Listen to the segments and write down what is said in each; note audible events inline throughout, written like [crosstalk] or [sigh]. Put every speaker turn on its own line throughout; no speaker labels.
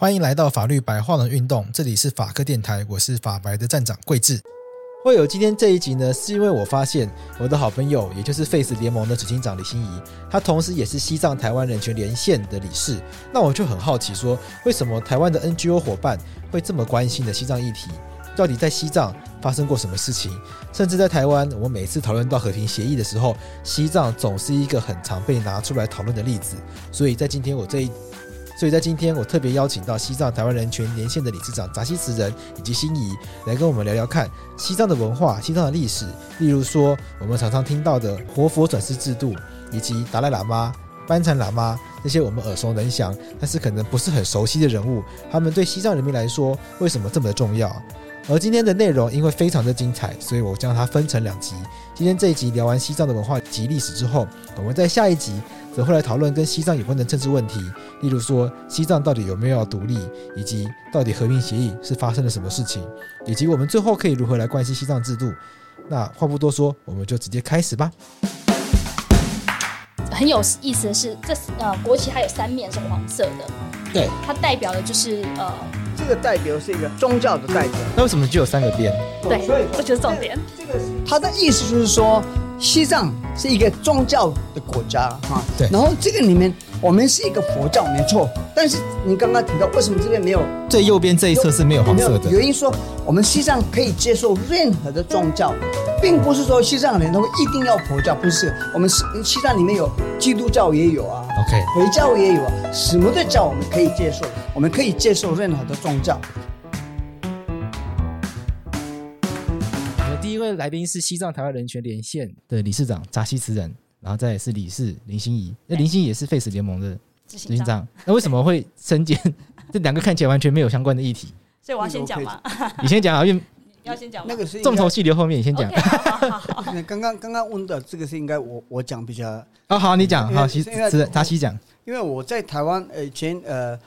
欢迎来到法律白话文运动，这里是法科电台，我是法白的站长桂智。会有今天这一集呢，是因为我发现我的好朋友，也就是 Face 联盟的执行长李欣怡，他同时也是西藏台湾人权连线的理事。那我就很好奇说，为什么台湾的 NGO 伙伴会这么关心的西藏议题？到底在西藏发生过什么事情？甚至在台湾，我每次讨论到和平协议的时候，西藏总是一个很常被拿出来讨论的例子。所以在今天我这一所以在今天，我特别邀请到西藏台湾人权连线的理事长扎西慈人以及心仪来跟我们聊聊看西藏的文化、西藏的历史。例如说，我们常常听到的活佛转世制度，以及达赖喇嘛、班禅喇嘛这些我们耳熟能详，但是可能不是很熟悉的人物，他们对西藏人民来说为什么这么的重要？而今天的内容因为非常的精彩，所以我将它分成两集。今天这一集聊完西藏的文化及历史之后，我们在下一集。则会来讨论跟西藏有关的政治问题，例如说西藏到底有没有要独立，以及到底和平协议是发生了什么事情，以及我们最后可以如何来关心西藏制度。那话不多说，我们就直接开始吧。
很有意思的是，这呃国旗它有三面是黄色的，
对，
它代表的就是呃，
这个代表是一个宗教的代表。
那为什么就有三个边？
对，所以这就是重点。
这个是它的意思就是说。西藏是一个宗教的国家哈，对。然后这个里面我们是一个佛教，没错。但是你刚刚提到为什么这边没有？
最右边这一侧是没有黄色的。
原因说我们西藏可以接受任何的宗教，并不是说西藏人都一定要佛教，不是。我们西西藏里面有基督教也有啊
，OK，
回教也有啊，什么的教我们可以接受，我们可以接受任何的宗教。
第一位来宾是西藏台湾人权连线的理事长扎西慈仁，然后再是理事林心怡。那林心怡也是 Face 联盟的执行长。那为什么会身兼 [laughs] 这两个看起来完全没有相关的议题？
所以我要先讲嘛。[laughs]
你先讲啊，因为 [laughs]
要先讲。
那个是
重头戏留后面，你先讲。
刚刚刚刚问的这个是应该我我讲比较。
哦，好，你讲。好，西慈扎西讲。
因为我在台湾呃前呃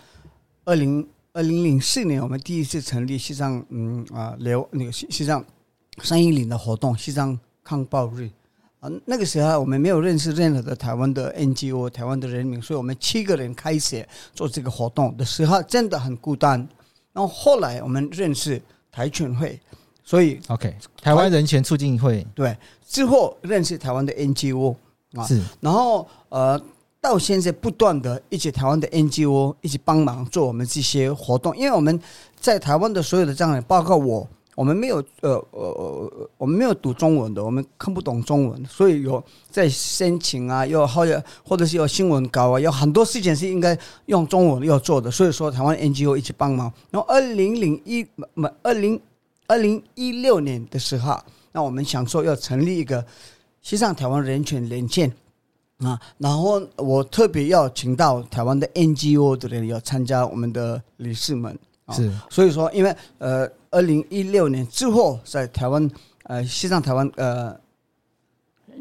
二零二零零四年，我们第一次成立西藏嗯啊留那个西西藏。三一零的活动，西藏抗暴日啊，那个时候我们没有认识任何的台湾的 NGO、台湾的人民，所以我们七个人开始做这个活动的时候真的很孤单。然后后来我们认识台权会，所以
OK，台湾人权促进会
对，之后认识台湾的 NGO 啊，是，然后呃，到现在不断的一起台湾的 NGO 一起帮忙做我们这些活动，因为我们在台湾的所有的障碍，包括我。我们没有呃呃呃，我们没有读中文的，我们看不懂中文，所以有在申请啊，有或者或者是有新闻稿啊，有很多事情是应该用中文要做的。所以说，台湾 NGO 一起帮忙。然后，二零零一二零二零一六年的时候，那我们想说要成立一个西藏台湾人权连线啊，然后我特别要请到台湾的 NGO 的人要参加我们的理事们。是，所以说，因为呃，二零一六年之后，在台湾呃，西藏台湾呃，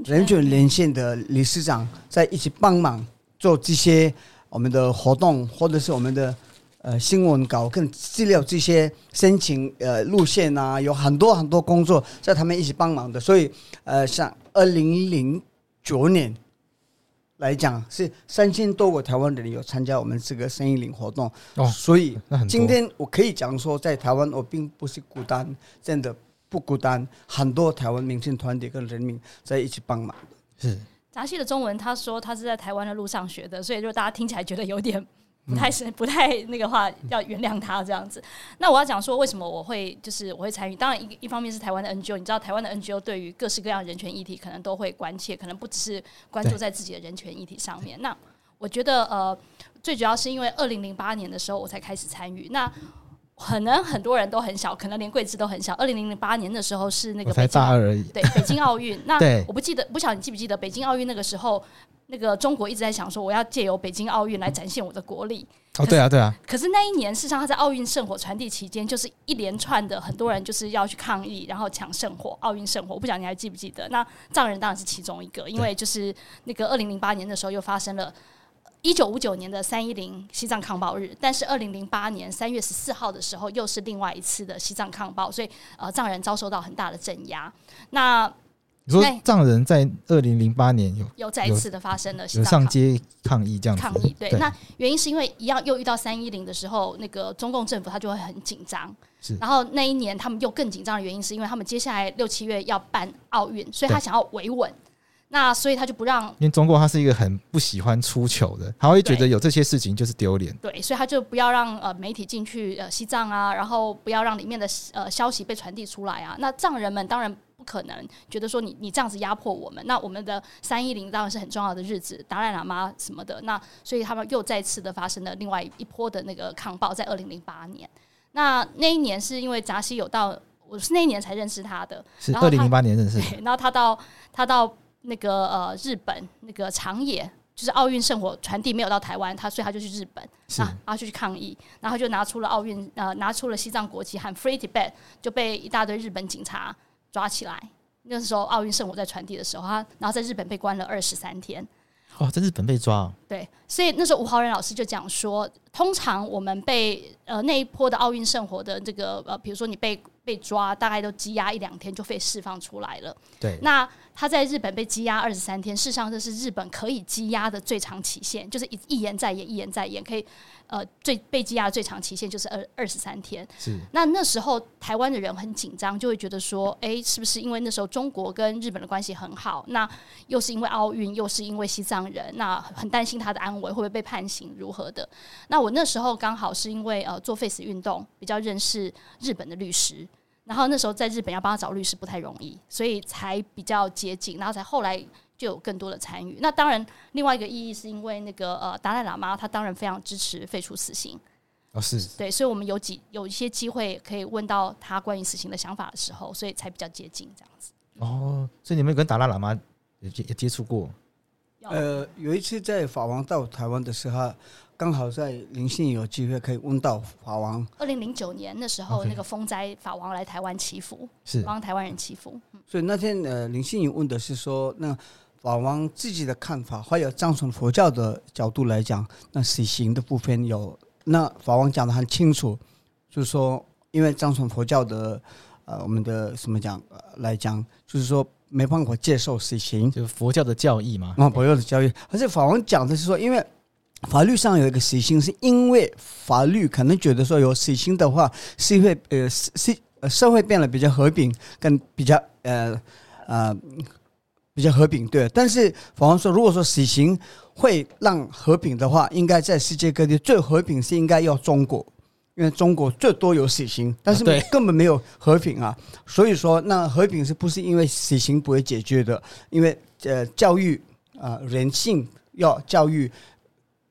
人权连线的理事长在一起帮忙做这些我们的活动，或者是我们的呃新闻稿跟资料这些申请呃路线啊，有很多很多工作在他们一起帮忙的，所以呃，像二零零九年。来讲是三千多个台湾人有参加我们这个生意领活动哦，所以今天我可以讲说，在台湾我并不是孤单，真的不孤单，很多台湾民生团体跟人民在一起帮忙。
是
杂戏的中文，他说他是在台湾的路上学的，所以就大家听起来觉得有点。不太是不太那个话，要原谅他这样子。那我要讲说，为什么我会就是我会参与？当然一一方面是台湾的 NGO，你知道台湾的 NGO 对于各式各样人权议题，可能都会关切，可能不只是关注在自己的人权议题上面。那我觉得呃，最主要是因为二零零八年的时候我才开始参与。那可能很多人都很小，可能连桂枝都很小。二零零八年的时候是那个北京
大二而已。
对，北京奥运。[laughs] 那我不记得，不晓得你记不记得北京奥运那个时候？那个中国一直在想说，我要借由北京奥运来展现我的国力。
哦，对啊，对啊。
可是那一年，事实上他在奥运圣火传递期间，就是一连串的很多人就是要去抗议，然后抢圣火，奥运圣火。我不晓得你还记不记得？那藏人当然是其中一个，因为就是那个二零零八年的时候又发生了一九五九年的三一零西藏抗暴日，但是二零零八年三月十四号的时候又是另外一次的西藏抗暴，所以呃藏人遭受到很大的镇压。那
你说藏人在二零零八年有
有再一次的发生了
有上街抗议这样子？
抗议对，对，那原因是因为一样又遇到三一零的时候，那个中共政府他就会很紧张，是。然后那一年他们又更紧张的原因是因为他们接下来六七月要办奥运，所以他想要维稳，那所以他就不让。
因为中国他是一个很不喜欢出糗的，他会觉得有这些事情就是丢脸，
对，所以他就不要让呃媒体进去呃西藏啊，然后不要让里面的呃消息被传递出来啊，那藏人们当然。不可能觉得说你你这样子压迫我们，那我们的三一零当然是很重要的日子，达赖喇嘛什么的，那所以他们又再次的发生了另外一波的那个抗暴，在二零零八年。那那一年是因为扎西有到，我是那一年才认识他的，
是二零零八年认识的。
然后他到他到那个呃日本那个长野，就是奥运圣火传递没有到台湾，他所以他就去日本，啊，然后就去抗议，然后就拿出了奥运呃拿出了西藏国旗喊 Free Tibet，就被一大堆日本警察。抓起来，那时候奥运圣火在传递的时候，他然后在日本被关了二十三天。
哦，在日本被抓哦。
对，所以那时候吴豪仁老师就讲说，通常我们被呃那一波的奥运圣火的这个呃，比如说你被被抓，大概都羁押一两天就被释放出来了。
对，
那他在日本被羁押二十三天，事实上这是日本可以羁押的最长期限，就是一一延再延，一延再延，可以。呃，最被羁押的最长期限就是二二十三天。
是。
那那时候台湾的人很紧张，就会觉得说，哎、欸，是不是因为那时候中国跟日本的关系很好？那又是因为奥运，又是因为西藏人，那很担心他的安危会不会被判刑如何的？那我那时候刚好是因为呃做 Face 运动，比较认识日本的律师，然后那时候在日本要帮他找律师不太容易，所以才比较接近，然后才后来。就有更多的参与。那当然，另外一个意义是因为那个呃，达赖喇嘛他当然非常支持废除死刑。
哦，是
对，所以我们有几有一些机会可以问到他关于死刑的想法的时候，所以才比较接近这样子。
哦，所以你们跟达赖喇嘛也接也接触过？
呃，有一次在法王到台湾的时候，刚好在林信有机会可以问到法王。
二零零九年的时候，那个风灾，法王来台湾祈福，
是
帮台湾人祈福。
所以那天呃，林信有问的是说那。法王自己的看法，还有藏传佛教的角度来讲，那死刑的部分有，那法王讲的很清楚，就是说，因为藏传佛教的呃，我们的什么讲来讲，就是说没办法接受死刑，
就是佛教的教义嘛。
啊，佛教的教义，而且法王讲的是说，因为法律上有一个死刑，是因为法律可能觉得说有死刑的话，社会呃，是是社会变得比较和平，跟比较呃呃。比较和平，对。但是法官说，如果说死刑会让和平的话，应该在世界各地最和平是应该要中国，因为中国最多有死刑，但是根本没有和平啊。所以说，那和平是不是因为死刑不会解决的？因为呃，教育啊，人性要教育，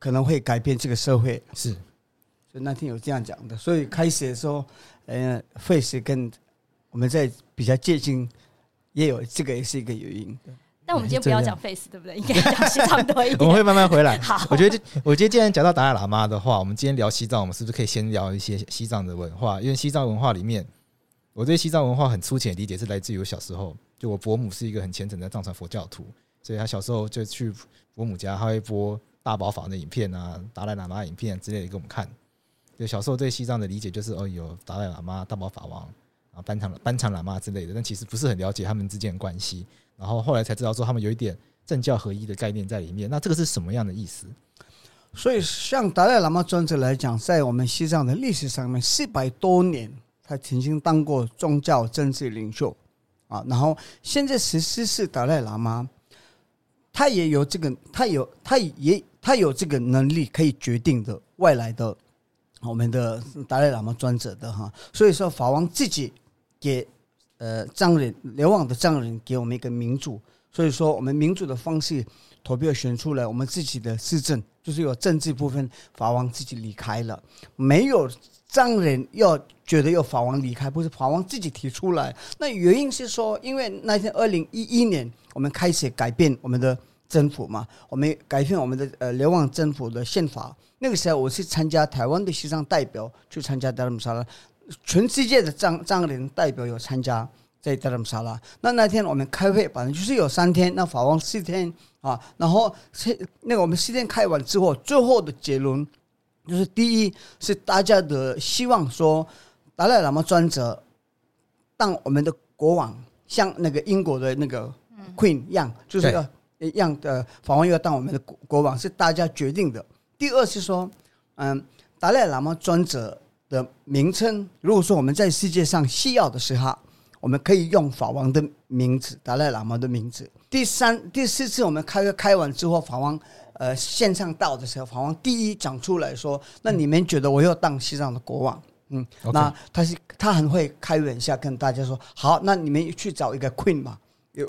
可能会改变这个社会。
是，
所以那天有这样讲的。所以开始的时候，呃，Face 跟我们在比较接近。也有这个也是一个原因，
但我们今天不要讲 face，对不对？应该讲西藏多一点。[laughs]
我们会慢慢回来。[laughs] 好，我觉得，我觉得既然讲到达赖喇嘛的话，我们今天聊西藏，我们是不是可以先聊一些西藏的文化？因为西藏文化里面，我对西藏文化很粗浅的理解是来自于我小时候，就我伯母是一个很虔诚的藏传佛教徒，所以他小时候就去伯母家，他会播大宝法的影片啊，达赖喇嘛影片之类的给我们看。就小时候对西藏的理解就是，哦，有达赖喇嘛、大宝法王。啊，班禅班禅喇嘛之类的，但其实不是很了解他们之间的关系。然后后来才知道说，他们有一点政教合一的概念在里面。那这个是什么样的意思？
所以，像达赖喇嘛尊者来讲，在我们西藏的历史上面，四百多年，他曾经当过宗教政治领袖啊。然后现在十四世达赖喇嘛，他也有这个，他有，他也，他有这个能力，可以决定的外来的我们的达赖喇嘛专者的哈。所以说，法王自己。给呃藏人流亡的藏人给我们一个民主，所以说我们民主的方式投票选出来我们自己的市政，就是有政治部分法王自己离开了，没有藏人要觉得要法王离开，不是法王自己提出来。那原因是说，因为那天二零一一年我们开始改变我们的政府嘛，我们改变我们的呃流亡政府的宪法。那个时候我是参加台湾的西藏代表去参加达姆沙拉，全世界的藏藏人代表有参加在达姆沙拉。那那天我们开会，反正就是有三天，那法王四天啊，然后是那个我们四天开完之后，最后的结论就是第一是大家的希望说达赖喇嘛专责当我们的国王，像那个英国的那个 Queen 一样，就是要。一样的法王要当我们的国国王是大家决定的。第二是说，嗯，达赖喇嘛专者的名称，如果说我们在世界上需要的时候，我们可以用法王的名字，达赖喇嘛的名字。第三、第四次我们开开完之后，法王呃线上到的时候，法王第一讲出来说：“那你们觉得我要当西藏的国王？”嗯那他是他很会开玩笑跟大家说：“好，那你们去找一个 Queen 嘛。”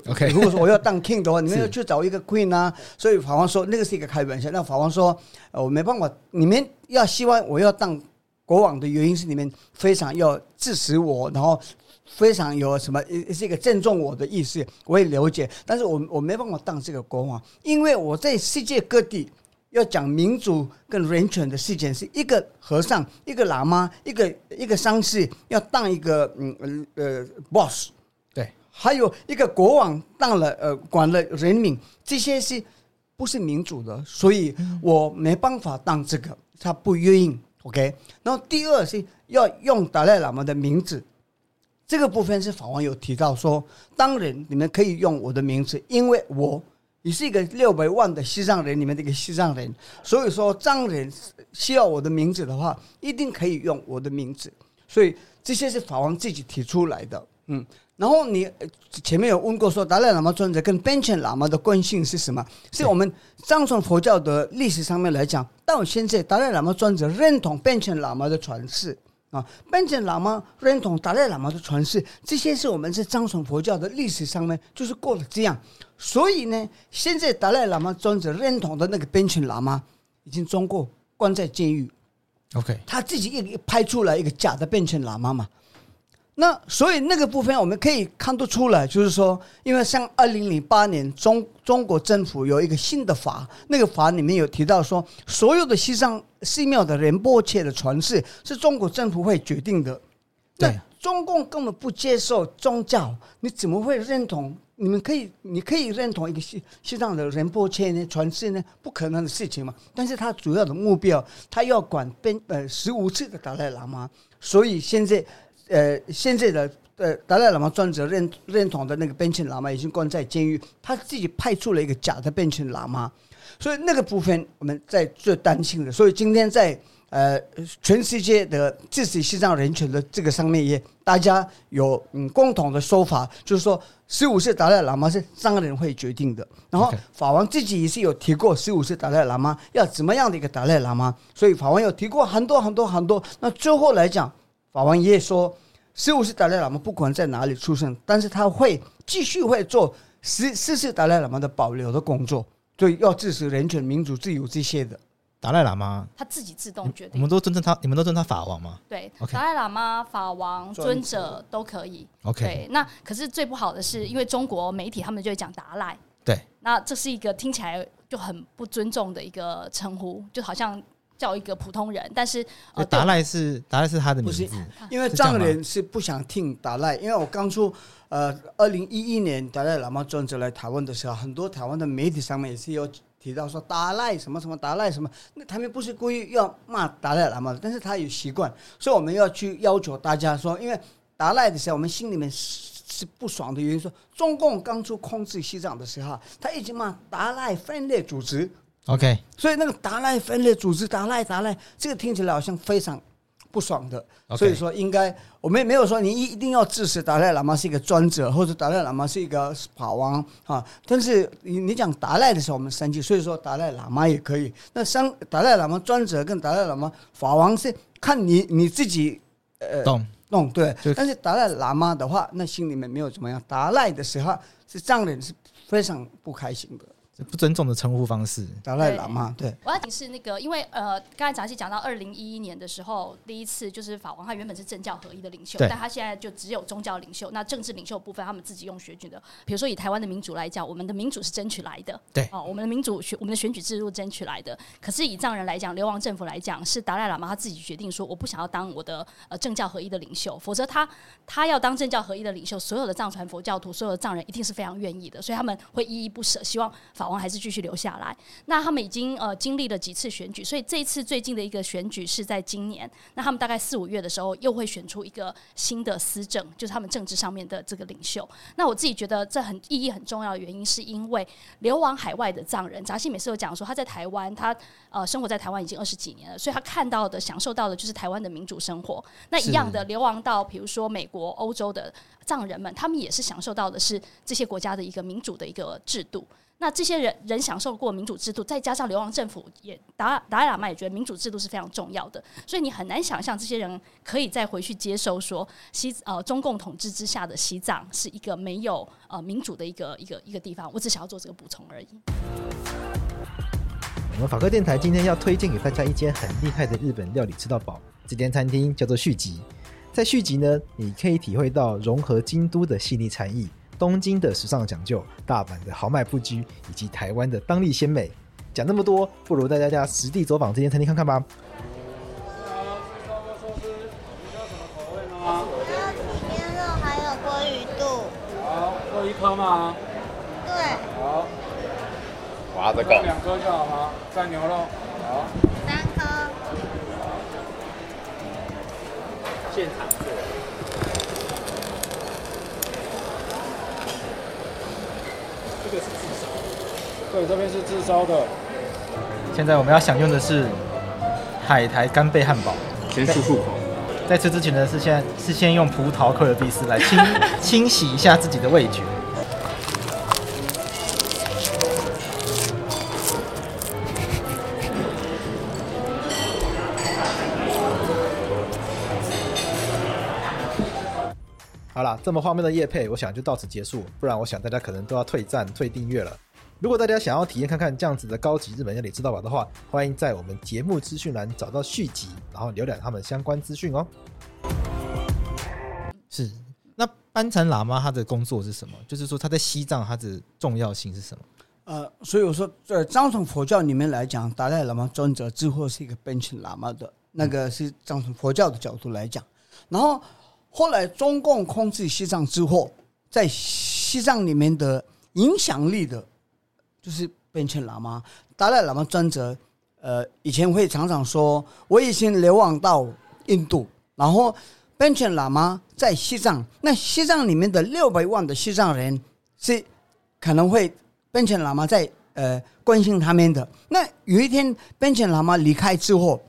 OK，
如果说我要当 king 的话，你们要去找一个 queen 啊。所以法王说那个是一个开玩笑。那法王说，呃，我没办法，你们要希望我要当国王的原因是你们非常要支持我，然后非常有什么是一个尊重我的意思，我也了解。但是我我没办法当这个国王，因为我在世界各地要讲民主跟人权的事情，是一个和尚、一个喇嘛、一个一个商事要当一个嗯呃 boss。还有一个国王当了，呃，管了人民，这些是不是民主的？所以我没办法当这个，他不愿意。OK，然后第二是要用达赖喇嘛的名字，这个部分是法王有提到说，当然你们可以用我的名字，因为我也是一个六百万的西藏人里面的一个西藏人，所以说藏人需要我的名字的话，一定可以用我的名字。所以这些是法王自己提出来的，嗯。然后你前面有问过说达赖喇嘛尊者跟班禅喇嘛的关系是什么？是我们藏传佛教的历史上面来讲，到现在达赖喇嘛尊者认同班禅喇嘛的传世啊，班禅喇嘛认同达赖喇嘛的传世，这些是我们在藏传佛教的历史上面就是过了这样。所以呢，现在达赖喇嘛尊者认同的那个班禅喇嘛已经装过关在监狱，OK，他自己一拍出来一个假的班禅喇嘛嘛。那所以那个部分我们可以看得出来，就是说，因为像二零零八年中中国政府有一个新的法，那个法里面有提到说，所有的西藏寺庙的仁波切的传世是中国政府会决定的。对，中共根本不接受宗教，你怎么会认同？你们可以，你可以认同一个西西藏的仁波切呢传世呢？不可能的事情嘛。但是他主要的目标，他要管边呃十五次的达赖喇嘛，所以现在。呃，现在的呃达赖喇嘛专责认认同的那个班禅喇嘛已经关在监狱，他自己派出了一个假的班禅喇嘛，所以那个部分我们在最担心的。所以今天在呃全世界的支持西藏人权的这个上面，也大家有嗯共同的说法，就是说十五世达赖喇嘛是藏人会决定的。然后法王自己也是有提过十五世达赖喇嘛要怎么样的一个达赖喇嘛，所以法王有提过很多很多很多。那最后来讲。法王爷说，十五世达赖喇嘛不管在哪里出生，但是他会继续会做十四世达赖喇嘛的保留的工作，所以要支持人权、民主、自由这些的。
达赖喇嘛
他自己自动决定，
我们都尊称他，你们都尊他法王吗？
对，达赖喇嘛、法王、尊者都可以。OK，对，那可是最不好的是，因为中国媒体他们就会讲达赖，
对，
那这是一个听起来就很不尊重的一个称呼，就好像。叫一个普通人，但是
达赖是达赖是他的名字，
因为藏人是不想听达赖。因为我刚出呃，二零一一年达赖喇嘛专车来台湾的时候，很多台湾的媒体上面也是有提到说达赖什么什么达赖什么，那他们不是故意要骂达赖喇嘛，但是他有习惯，所以我们要去要求大家说，因为达赖的时候，我们心里面是不爽的原因，说中共刚出控制西藏的时候，他一直骂达赖分裂组织。
OK，
所以那个达赖分裂组织，达赖达赖，这个听起来好像非常不爽的。所以说，应该我们没有说你一一定要支持达赖喇嘛是一个专者，或者达赖喇嘛是一个法王啊。但是你你讲达赖的时候，我们生气，所以说达赖喇嘛也可以。那三达赖喇嘛专者跟达赖喇嘛法王是看你你自己呃
懂
懂对。但是达赖喇嘛的话，那心里面没有怎么样。达赖的时候是藏人是非常不开心的。
不尊重的称呼方式，
达赖喇嘛。对，
我要提示那个，因为呃，刚才杂志讲到二零一一年的时候，第一次就是法王，他原本是政教合一的领袖，但他现在就只有宗教领袖。那政治领袖部分，他们自己用选举的。比如说以台湾的民主来讲，我们的民主是争取来的，
对，
哦，我们的民主选我们的选举制度争取来的。可是以藏人来讲，流亡政府来讲，是达赖喇嘛他自己决定说，我不想要当我的呃政教合一的领袖，否则他他要当政教合一的领袖，所有的藏传佛教徒，所有的藏人一定是非常愿意的，所以他们会依依不舍，希望法王还是继续留下。下来，那他们已经呃经历了几次选举，所以这一次最近的一个选举是在今年。那他们大概四五月的时候又会选出一个新的司政，就是他们政治上面的这个领袖。那我自己觉得这很意义很重要的原因，是因为流亡海外的藏人，扎西每次有讲说他在台湾，他呃生活在台湾已经二十几年了，所以他看到的、享受到的就是台湾的民主生活。那一样的流亡到比如说美国、欧洲的藏人们，他们也是享受到的是这些国家的一个民主的一个制度。那这些人人享受过民主制度，再加上流亡政府也达达赖喇嘛也觉得民主制度是非常重要的，所以你很难想象这些人可以再回去接收说西呃中共统治之下的西藏是一个没有呃民主的一个一个一个地方。我只想要做这个补充而已。
我们法科电台今天要推荐给大家一间很厉害的日本料理吃到饱，这间餐厅叫做续集。在续集呢，你可以体会到融合京都的细腻禅意。东京的时尚讲究，大阪的豪迈不拘，以及台湾的当地鲜美。讲那么多，不如带大家实地走访这间餐厅看看吧。
好，吃烧肉寿司，你要什么口味吗？
我要体面肉，还有鲑鱼肚。
好，各一颗吗？
对。
好。
哇，这个。
两颗就好吗？蘸牛肉。好。
三颗。
现场做。
这是自烧，对，这边是自烧的。
现在我们要享用的是海苔干贝汉堡。
先漱漱口。
在吃之前呢，是先是先用葡萄克尔必斯来清 [laughs] 清洗一下自己的味觉。这么荒谬的夜配，我想就到此结束。不然，我想大家可能都要退赞、退订阅了。如果大家想要体验看看这样子的高级日本料理吃到饱的话，欢迎在我们节目资讯栏找到续集，然后浏览他们相关资讯哦。是，那班禅喇嘛他的工作是什么？就是说他在西藏他的重要性是什么？
呃，所以我说，在藏传佛教里面来讲，达赖喇嘛尊者之后是一个班禅喇嘛的那个是藏传佛教的角度来讲，然后。后来中共控制西藏之后，在西藏里面的影响力的，就是班禅喇嘛、达赖喇嘛专责。呃，以前会常常说，我已经流亡到印度，然后班禅喇嘛在西藏。那西藏里面的六百万的西藏人是可能会班禅喇嘛在呃关心他们的。那有一天班禅喇嘛离开之后。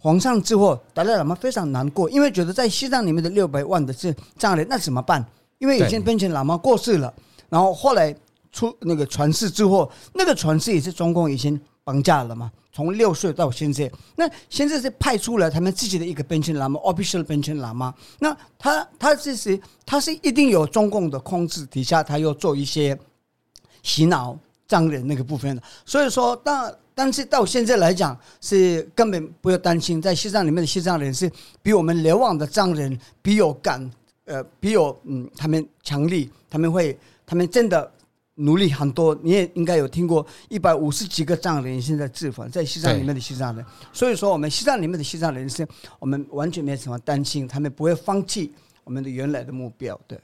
皇上之后，达赖喇嘛非常难过，因为觉得在西藏里面的六百万的是藏人，那怎么办？因为已经班禅喇嘛过世了，然后后来出那个传世之后，那个传世也是中共已经绑架了嘛，从六岁到现在，那现在是派出了他们自己的一个班禅喇嘛，official 班禅喇嘛，那他他这是他是一定有中共的控制底下，他又做一些洗脑。藏人那个部分的，所以说当。但是到现在来讲，是根本不要担心，在西藏里面的西藏人是比我们流亡的藏人比有感，呃，比有嗯，他们强力，他们会，他们真的努力很多。你也应该有听过一百五十几个藏人现在自焚在西藏里面的西藏人，所以说我们西藏里面的西藏人是，我们完全没什么担心，他们不会放弃我们的原来的目标。对，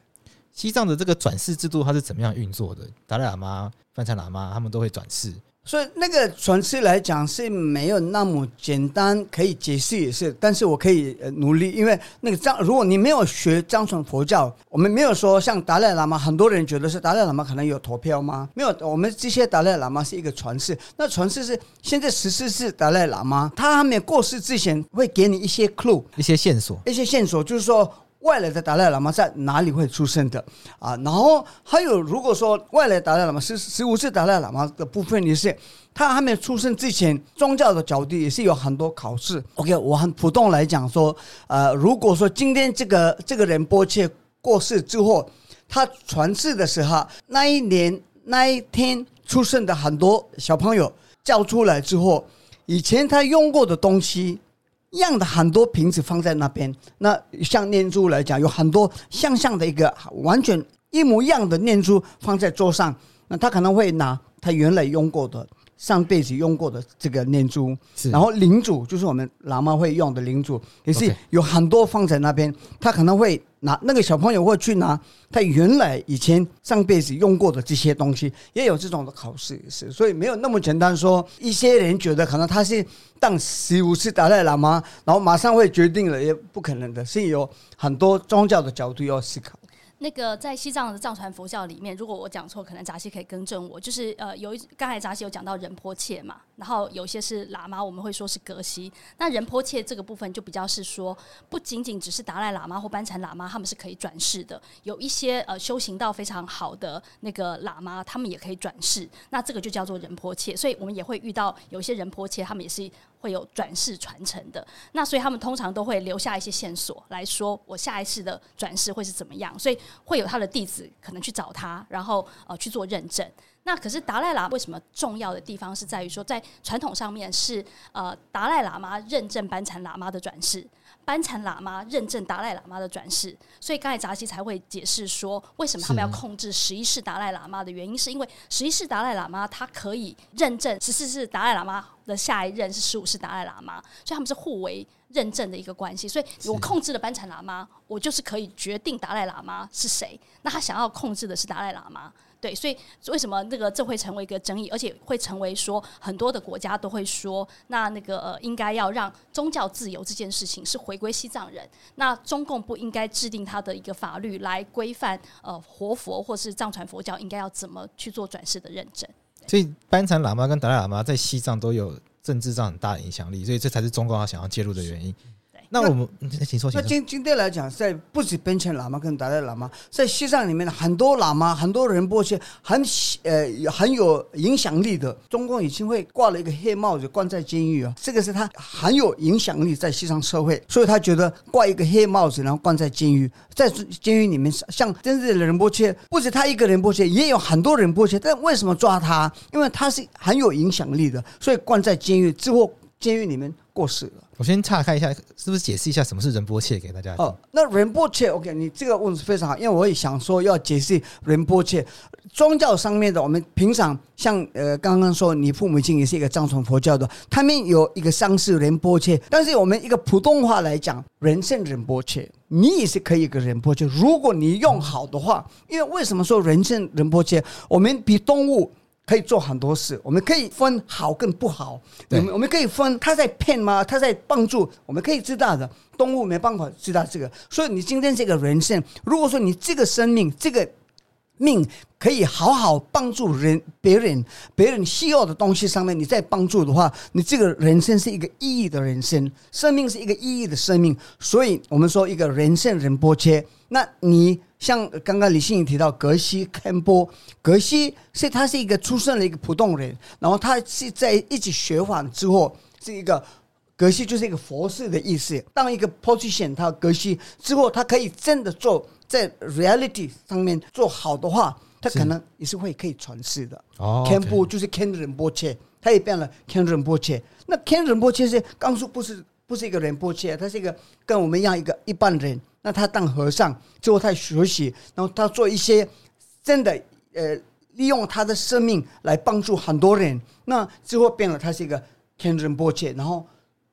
西藏的这个转世制度它是怎么样运作的？达赖喇嘛、班禅喇嘛他们都会转世。
所以那个传世来讲是没有那么简单，可以解释也是，但是我可以努力，因为那个藏，如果你没有学藏传佛教，我们没有说像达赖喇嘛，很多人觉得是达赖喇嘛可能有投票吗？没有，我们这些达赖喇嘛是一个传世，那传世是现在十四世达赖喇嘛，他还没有过世之前会给你一些 clue，
一些线索，
一些线索，就是说。外来的达赖喇嘛在哪里会出生的啊？然后还有，如果说外来达赖喇嘛是十五世达赖喇嘛的部分，也是他还没出生之前，宗教的角度也是有很多考试。OK，我很普通来讲说，呃，如果说今天这个这个人波切过世之后，他传世的时候，那一年那一天出生的很多小朋友叫出来之后，以前他用过的东西，一样的很多瓶子放在那边。那像念珠来讲，有很多像像的一个完全一模一样的念珠放在桌上，那他可能会拿他原来用过的。上辈子用过的这个念珠，然后灵珠就是我们喇嘛会用的灵珠，也是有很多放在那边。他可能会拿那个小朋友会去拿他原来以前上辈子用过的这些东西，也有这种的考试也是，所以没有那么简单说。一些人觉得可能他是当十五世达赖喇嘛，然后马上会决定了，也不可能的，是有很多宗教的角度要思考。
那个在西藏的藏传佛教里面，如果我讲错，可能扎西可以更正我。就是呃，有一刚才扎西有讲到仁波切嘛，然后有些是喇嘛，我们会说是格西。那仁波切这个部分就比较是说，不仅仅只是达赖喇嘛或班禅喇嘛，他们是可以转世的。有一些呃修行道非常好的那个喇嘛，他们也可以转世。那这个就叫做仁波切。所以我们也会遇到有些仁波切，他们也是。会有转世传承的，那所以他们通常都会留下一些线索来说，我下一次的转世会是怎么样，所以会有他的弟子可能去找他，然后呃去做认证。那可是达赖喇嘛为什么重要的地方是在于说，在传统上面是呃达赖喇嘛认证班禅喇嘛的转世。班禅喇嘛认证达赖喇嘛的转世，所以刚才扎西才会解释说，为什么他们要控制十一世达赖喇嘛的原因，是因为十一世达赖喇嘛他可以认证十四世达赖喇嘛的下一任是十五世达赖喇嘛，所以他们是互为认证的一个关系。所以我控制了班禅喇嘛，我就是可以决定达赖喇嘛是谁。那他想要控制的是达赖喇嘛。对，所以为什么那个这会成为一个争议，而且会成为说很多的国家都会说，那那个呃应该要让宗教自由这件事情是回归西藏人，那中共不应该制定他的一个法律来规范呃活佛或是藏传佛教应该要怎么去做转世的认证。
所以班禅喇嘛跟达赖喇嘛在西藏都有政治上很大的影响力，所以这才是中共他想要介入的原因。那我们那请说，
那今今天来讲，在不止班禅喇嘛跟达赖喇嘛，在西藏里面很多喇嘛，很多仁波切很呃很有影响力的，中共已经会挂了一个黑帽子，关在监狱啊。这个是他很有影响力在西藏社会，所以他觉得挂一个黑帽子，然后关在监狱，在监狱里面，像真正的仁波切，不止他一个仁波切，也有很多仁波切，但为什么抓他？因为他是很有影响力的，所以关在监狱之后，监狱里面过世了。
我先岔开一下，是不是解释一下什么是仁波切给大家？
哦，那仁波切，OK，你这个问题非常好，因为我也想说要解释仁波切。宗教上面的，我们平常像呃刚刚说，你父母亲也是一个藏传佛教的，他们有一个丧事仁波切，但是我们一个普通话来讲，人圣仁波切，你也是可以一个仁波切，如果你用好的话，因为为什么说人圣仁波切？我们比动物。可以做很多事，我们可以分好跟不好。我们我们可以分他在骗吗？他在帮助？我们可以知道的。动物没办法知道这个，所以你今天这个人生，如果说你这个生命这个命可以好好帮助人别人，别人需要的东西上面，你在帮助的话，你这个人生是一个意义的人生，生命是一个意义的生命。所以我们说一个人生人波切，那你。像刚刚李欣怡提到格西堪波，格西是他是一个出生的一个普通人，然后他是在一起学法之后是一个格西就是一个佛事的意思。当一个 position 他格西之后，他可以真的做在 reality 上面做好的话，他可能也是会可以传世的。哦，堪波就是堪仁波切，他也变了堪仁波切。那堪仁波切是刚说不是不是一个仁波切，他是一个跟我们一样一个一般人。那他当和尚之后，他学习，然后他做一些真的，呃，利用他的生命来帮助很多人。那之后变了，他是一个堪仁波切，然后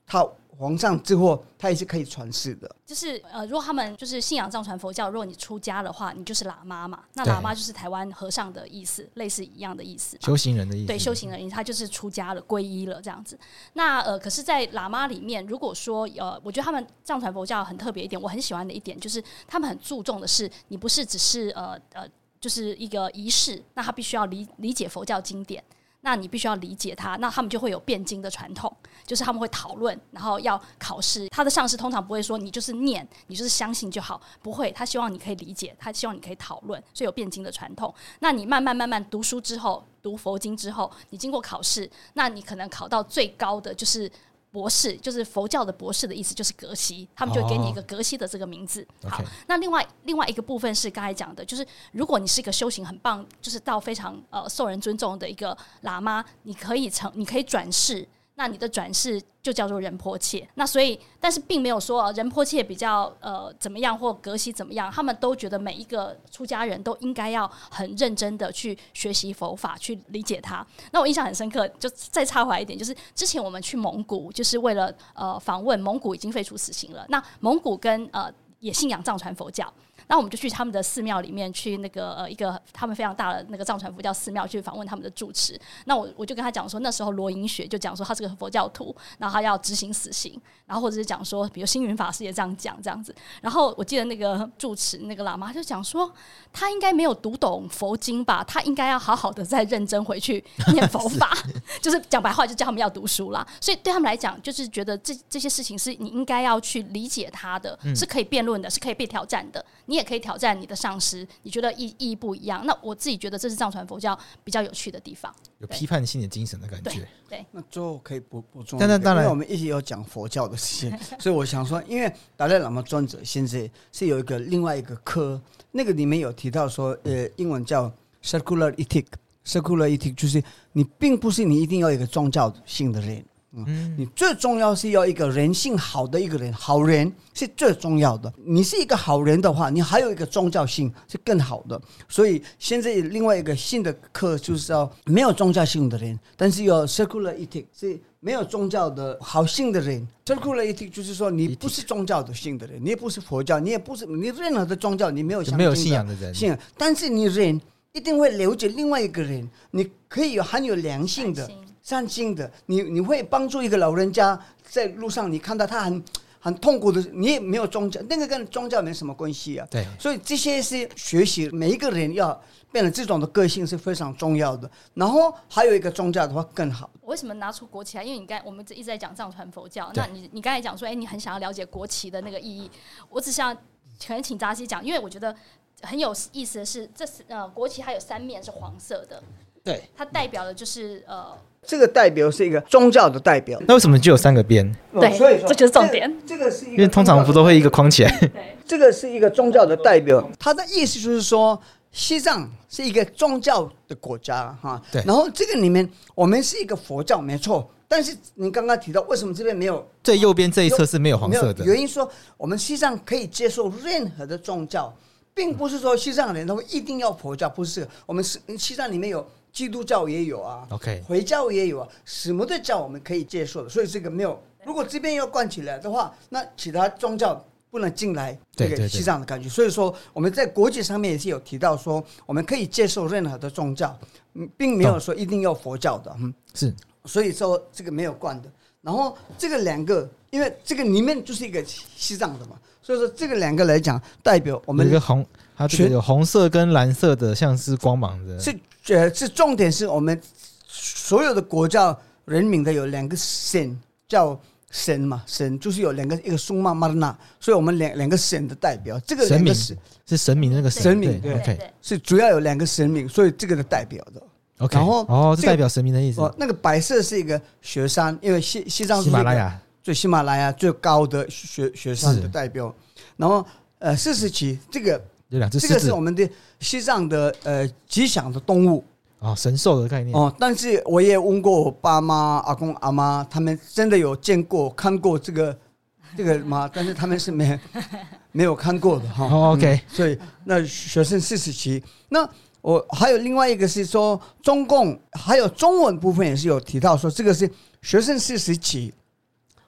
他。皇上之后，他也是可以传世的。
就是呃，如果他们就是信仰藏传佛教，如果你出家的话，你就是喇嘛嘛。那喇嘛就是台湾和尚的意思，类似一样的意思。
修行人的意思。
对，修行人，他就是出家了，皈依了这样子。那呃，可是，在喇嘛里面，如果说呃，我觉得他们藏传佛教很特别一点，我很喜欢的一点就是，他们很注重的是，你不是只是呃呃，就是一个仪式，那他必须要理理解佛教经典。那你必须要理解他，那他们就会有辩经的传统，就是他们会讨论，然后要考试。他的上司通常不会说你就是念，你就是相信就好，不会。他希望你可以理解，他希望你可以讨论，所以有辩经的传统。那你慢慢慢慢读书之后，读佛经之后，你经过考试，那你可能考到最高的就是博士，就是佛教的博士的意思，就是格西，他们就给你一个格西的这个名字。
哦、
好，那另外另外一个部分是刚才讲的，就是如果你是一个修行很棒，就是到非常呃受人尊重的一个喇嘛，你可以成，你可以转世。那你的转世就叫做人婆切，那所以，但是并没有说人婆切比较呃怎么样或格西怎么样，他们都觉得每一个出家人都应该要很认真的去学习佛法，去理解它。那我印象很深刻，就再插回来一点，就是之前我们去蒙古，就是为了呃访问蒙古已经废除死刑了，那蒙古跟呃也信仰藏传佛教。那我们就去他们的寺庙里面，去那个呃一个他们非常大的那个藏传佛教寺庙去访问他们的住持。那我我就跟他讲说，那时候罗云雪就讲说他是个佛教徒，然后他要执行死刑，然后或者是讲说，比如星云法师也这样讲这样子。然后我记得那个住持那个喇嘛就讲说，他应该没有读懂佛经吧？他应该要好好的再认真回去念佛法，[laughs] 就是讲白话就叫他们要读书啦。所以对他们来讲，就是觉得这这些事情是你应该要去理解他的，是可以辩论的，是可以被挑战的。你也可以挑战你的上司，你觉得意意义不一样？那我自己觉得这是藏传佛教比较有趣的地方，
有批判性的精神的感觉。
对，对
那最后可以补补充，
当然当然，
因为我们一直有讲佛教的事情，所以我想说，因为达赖喇嘛尊者现在是有一个另外一个科，那个里面有提到说，呃，英文叫 circular ethic，circular ethic 就是你并不是你一定要一个宗教性的人。嗯，你最重要是要一个人性好的一个人，好人是最重要的。你是一个好人的话，你还有一个宗教性是更好的。所以现在另外一个新的课就是要没有宗教性的人，但是有 circular ethic 是没有宗教的好性的人。circular ethic 就是说你不是宗教的性的人，你也不是佛教，你也不是你任何的宗教，你没有
没有信仰的人，
信仰，但是你人一定会了解另外一个人，你可以有很有良性的。善心的，你你会帮助一个老人家在路上，你看到他很很痛苦的，你也没有宗教，那个跟宗教没什么关系啊。
对，
所以这些是学习，每一个人要变得这种的个性是非常重要的。然后还有一个宗教的话更好。
为什么拿出国旗来？因为你刚我们一直在讲藏传佛教，那你你刚才讲说，哎，你很想要了解国旗的那个意义，我只想可能请扎西讲，因为我觉得很有意思的是，这是呃国旗还有三面是黄色的，
对，
它代表的就是呃。
这个代表是一个宗教的代表，
那为什么就有三个边？
对，所以说这就是重点。
这个是一个，
因为通常不都会一个框起来。
对，
这个是一个宗教的代表，它的意思就是说，西藏是一个宗教的国家哈。
对。
然后这个里面，我们是一个佛教，没错。但是你刚刚提到，为什么这边没有？
最右边这一侧是没有黄色的。
原因说，我们西藏可以接受任何的宗教，并不是说西藏人都一定要佛教，不是。我们是西藏里面有。基督教也有啊
，OK，
回教也有啊，什么的教我们可以接受的，所以这个没有。如果这边要关起来的话，那其他宗教不能进来这个西藏的感觉。所以说我们在国际上面也是有提到说，我们可以接受任何的宗教，并没有说一定要佛教的，嗯，
是。
所以说这个没有关的。然后这个两个，因为这个里面就是一个西藏的嘛，所以说这个两个来讲，代表我们
一个红，它这个有红色跟蓝色的，像是光芒的。
是。呃，是重点是我们所有的国家人民的有两个神，叫神嘛，神就是有两个，一个苏玛玛纳，所以我们两两个神的代表，这个
神是神明那个
神明，
对，OK，
是主要有两个神明，所以这个的代表的
，OK，
然后
哦，这代表神明的意思。
哦，那个白色是一个雪山，因为西西藏是
喜马拉雅
最喜马拉雅最高的雪雪山的代表，然后呃四十七这个。
有两只狮子，
这个是我们的西藏的呃吉祥的动物
哦，神兽的概念
哦。但是我也问过我爸妈、阿公、阿妈，他们真的有见过、看过这个 [laughs] 这个吗？但是他们是没没有看过的哈。
哦、OK，、嗯、
所以那学生四十七。那我还有另外一个是说，中共还有中文部分也是有提到说，这个是学生四十起。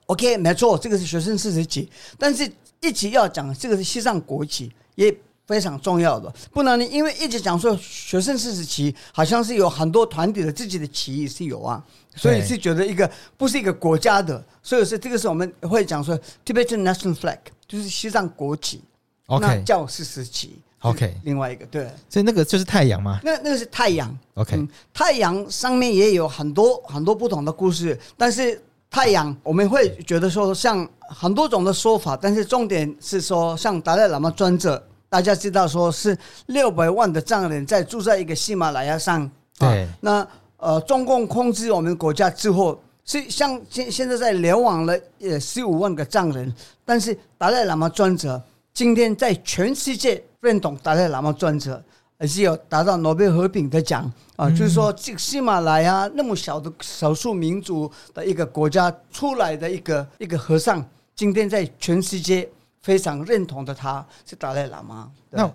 OK，没错，这个是学生四十起。但是一直要讲这个是西藏国旗也。非常重要的，不能你因为一直讲说学生四十起，好像是有很多团体的自己的旗是有啊，所以是觉得一个不是一个国家的，所以是这个是我们会讲说 Tibetan National Flag，就是西藏国旗
，OK，
那叫四十七
，OK，
另外一个对，
所以那个就是太阳吗？
那那个是太阳
，OK，
嗯，太阳上面也有很多很多不同的故事，但是太阳我们会觉得说像很多种的说法，但是重点是说像达赖喇嘛尊者。大家知道，说是六百万的藏人在住在一个喜马拉雅上。
对，
那呃，中共控制我们国家之后，是像现现在在流亡了呃十五万个藏人，但是达赖喇嘛尊者今天在全世界认同达赖喇嘛尊者，而且有达到诺贝尔和平的奖。啊，就是说这个喜马拉雅那么小的少数民族的一个国家出来的一个一个和尚，今天在全世界非常认同的他是达赖喇嘛。
那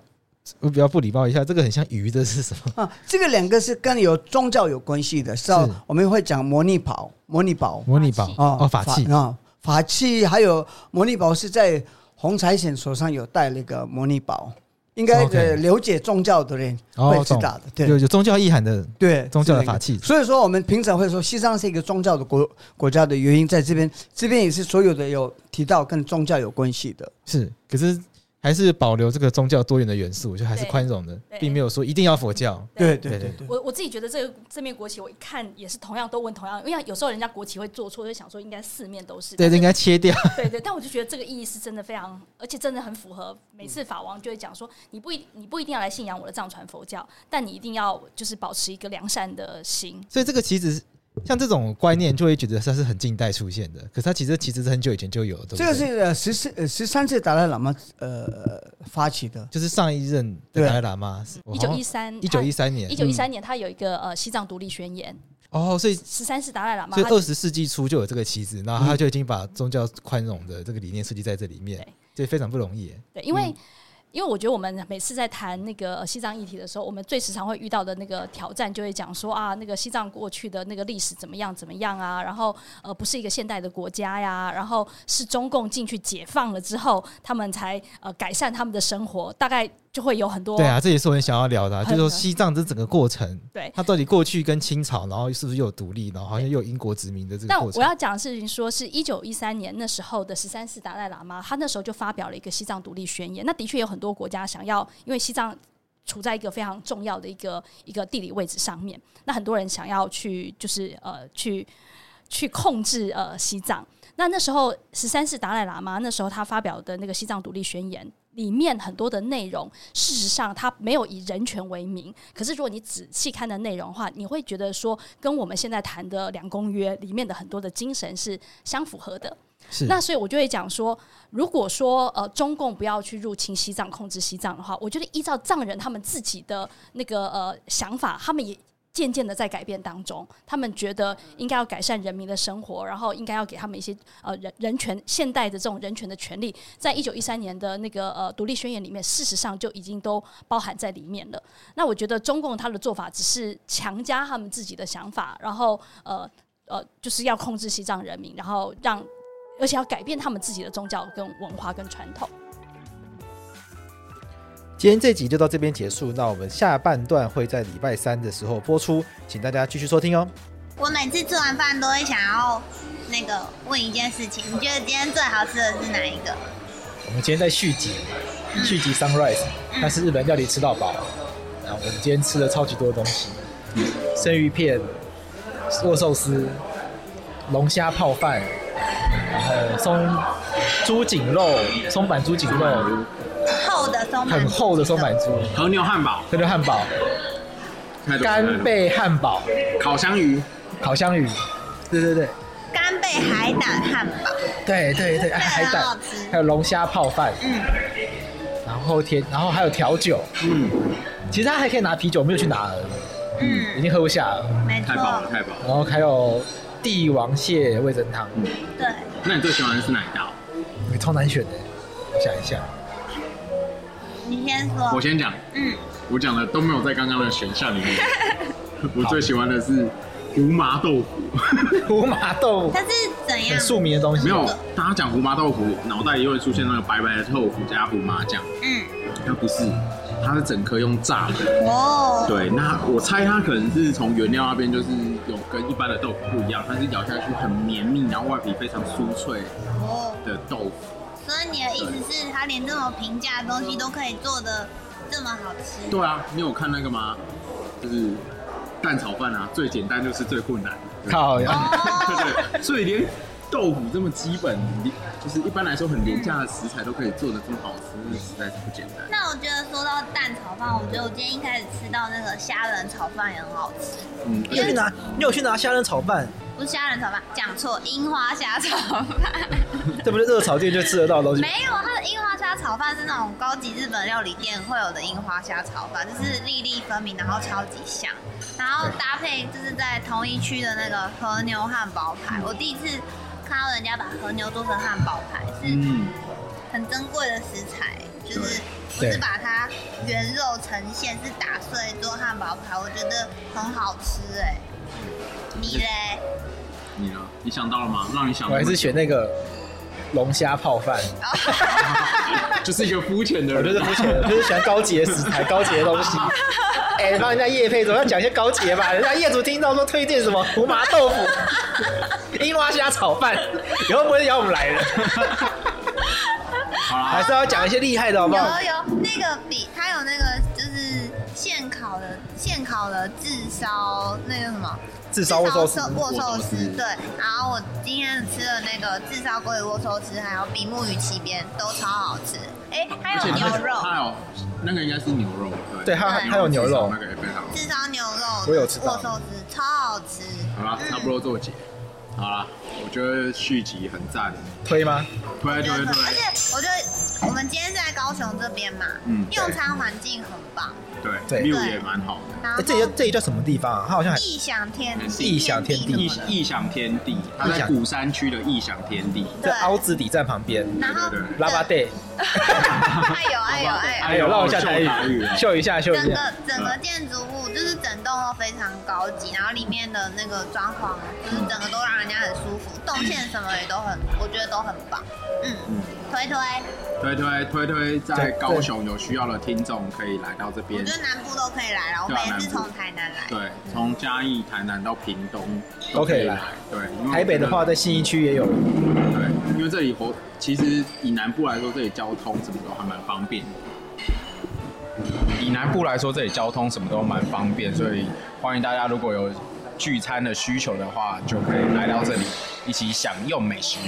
我比较不礼貌一下，这个很像鱼的是什么？
啊？这个两个是跟有宗教有关系的，是我们会讲摩尼宝、摩尼宝、
摩尼宝。啊，哦，法器。
啊，法器，还有摩尼宝是在洪财神手上有带那个摩尼宝，应该呃了解宗教的人会知道的，对，
有有宗教意涵的，
对
宗教的法器。
所以说，我们平常会说西藏是一个宗教的国国家的原因，在这边这边也是所有的有提到跟宗教有关系的，
是，可是。还是保留这个宗教多元的元素，就还是宽容的，并没有说一定要佛教。
对对对对，
我我自己觉得这个这面国旗，我一看也是同样都问同样，因为有时候人家国旗会做错，就想说应该四面都是。
对，应该切掉。[laughs]
对对，但我就觉得这个意义是真的非常，而且真的很符合。每次法王就会讲说，你不一你不一定要来信仰我的藏传佛教，但你一定要就是保持一个良善的心。
所以这个其实。像这种观念，就会觉得它是很近代出现的，可是它其实其实是很久以前就有的。
这个是十四呃十三次达赖喇嘛呃发起的，
就是上一任的达赖喇嘛，
一九一三
一九一三年，
一九一三年他有一个呃西藏独立宣言。
哦，所以
十三世达赖喇嘛，
所以二十世纪初就有这个旗子，然后他就已经把宗教宽容的这个理念设计在这里面，这非常不容易。
对，因为。因为我觉得我们每次在谈那个西藏议题的时候，我们最时常会遇到的那个挑战，就会讲说啊，那个西藏过去的那个历史怎么样怎么样啊，然后呃不是一个现代的国家呀，然后是中共进去解放了之后，他们才呃改善他们的生活，大概。就会有很多
对啊，这也是我很想要聊的，啊，就是说西藏这整个过程，
对，
它到底过去跟清朝，然后是不是又有独立，然后好像又有英国殖民的这个过程。
但我要讲的事情说，是一九一三年那时候的十三世达赖喇嘛，他那时候就发表了一个西藏独立宣言。那的确有很多国家想要，因为西藏处在一个非常重要的一个一个地理位置上面，那很多人想要去就是呃去去控制呃西藏。那那时候十三世达赖喇嘛那时候他发表的那个西藏独立宣言。里面很多的内容，事实上它没有以人权为名。可是如果你仔细看的内容的话，你会觉得说，跟我们现在谈的两公约里面的很多的精神是相符合的。是。那所以我就会讲说，如果说呃中共不要去入侵西藏、控制西藏的话，我觉得依照藏人他们自己的那个呃想法，他们也。渐渐的在改变当中，他们觉得应该要改善人民的生活，然后应该要给他们一些呃人人权现代的这种人权的权利，在一九一三年的那个呃独立宣言里面，事实上就已经都包含在里面了。那我觉得中共他的做法只是强加他们自己的想法，然后呃呃就是要控制西藏人民，然后让而且要改变他们自己的宗教跟文化跟传统。
今天这集就到这边结束，那我们下半段会在礼拜三的时候播出，请大家继续收听哦。
我每次吃完饭都会想要那个问一件事情，你觉得今天最好吃的是哪一个？
我们今天在续集，续集 Sunrise，那是日本料理吃到饱，然后我们今天吃了超级多的东西，生鱼片、握寿司、龙虾泡饭，然后松猪颈肉、松板猪颈肉。很厚的松板猪，
和牛汉堡，
和牛汉堡，干贝汉堡，
烤香鱼，
烤香鱼，对对对，
干贝海胆汉堡，
对对对，海胆，还有龙虾泡饭，嗯，然后甜，然后还有调酒，嗯，其实他还可以拿啤酒，没有去拿而已，嗯，已经喝不下了，
没错，
太饱了太饱了，
然后还有帝王蟹味噌汤，
对，
那你最喜欢的是哪一道？
超难选的，我想一下。
你先说，
我先讲。嗯，我讲的都没有在刚刚的选项里面。[laughs] 我最喜欢的是胡麻豆腐。[laughs]
胡麻豆腐，
它是怎样？
很庶民的东西。
没有，大家讲胡麻豆腐，脑袋里会出现那个白白的豆腐加胡麻酱。嗯，它不是，它是整颗用炸的。哦。对，那我猜它可能是从原料那边就是有跟一般的豆腐不一样，它是咬下去很绵密，然后外皮非常酥脆的豆腐。
所以你的意思是，他连这么平价的东西都可以做的这么好吃？
对啊，你有看那个吗？就是蛋炒饭啊，最简单就是最困难。
好呀！
对 [laughs] 对，所以连豆腐这么基本，就是一般来说很廉价的食材都可以做的这么好吃，实在是不简单。
那我觉得说到蛋炒饭，我觉得我今天一开始吃到那个虾仁炒饭也很好吃。
嗯，你有去拿？你有去拿虾仁炒饭？
不是虾仁炒饭，讲错，樱花虾炒饭。[laughs]
这不是热炒店就吃得到的东西？
没有，它的樱花虾炒饭是那种高级日本料理店会有的樱花虾炒饭，就是粒粒分明，然后超级香，然后搭配就是在同一区的那个和牛汉堡排。我第一次看到人家把和牛做成汉堡排，是很珍贵的食材，就是不是把它原肉呈现，是打碎做汉堡排，我觉得很好吃哎。你嘞？
你呢？你想到了吗？让你想到，
我还是选那个龙虾泡饭，[laughs]
就是一个肤浅的人，
就是肤浅的，就是喜欢高级的食材、高级的东西。[laughs] 哎、欸，帮人家叶配，总要讲一些高级的吧？人家业主听到说推荐什么胡麻豆腐、[laughs] 樱花虾炒饭，以后不会邀我们来了。[laughs] 好啦，还是要讲一些厉害的，好不好？
有有，那个比他有那个就是现烤的现烤的炙烧，那个什么？
炙烧握寿司，
握寿司，对。然后我今天吃的那个炙烧鲑鱼握寿司，还有比目鱼鳍边，都超好吃。哎，还有牛肉，
还有那个应该是牛肉，
对，还有还有牛肉，
那个也非常。
炙烧牛肉，
我有吃到。
握寿司超好吃。
好了，差不多做结。好了，我觉得续集很赞，
推吗？
推推推。
而且我觉得我们今天在高雄这边嘛，嗯，用餐环境很棒。
对对，view 也蛮好的。
这这里叫什么地方啊？它好像
异想天地。
异想天地，
异想天地，它在鼓山区的异想天地，
在凹子底站旁边。
然后，
拉巴队。
哎呦哎呦哎
呦，绕一下台语，秀一下秀一下。
整个整个建筑物就是整栋都非常高级，然后里面的那个装潢就是整个都让人家很舒服，动线什么也都很，我觉得都很棒。嗯嗯，推推
推推推推，在高雄有需要的听众可以来到这边。
我觉得南部都可以来了，我们也是从台南来。
对，从嘉义、台南到屏东都可以来。对，
台北的话在信义区也有。
对，因为这里活，其实以南部来说，这里交通什么都还蛮方便。以南部来说，这里交通什么都蛮方便，所以欢迎大家如果有聚餐的需求的话，就可以来到这里一起享用美食。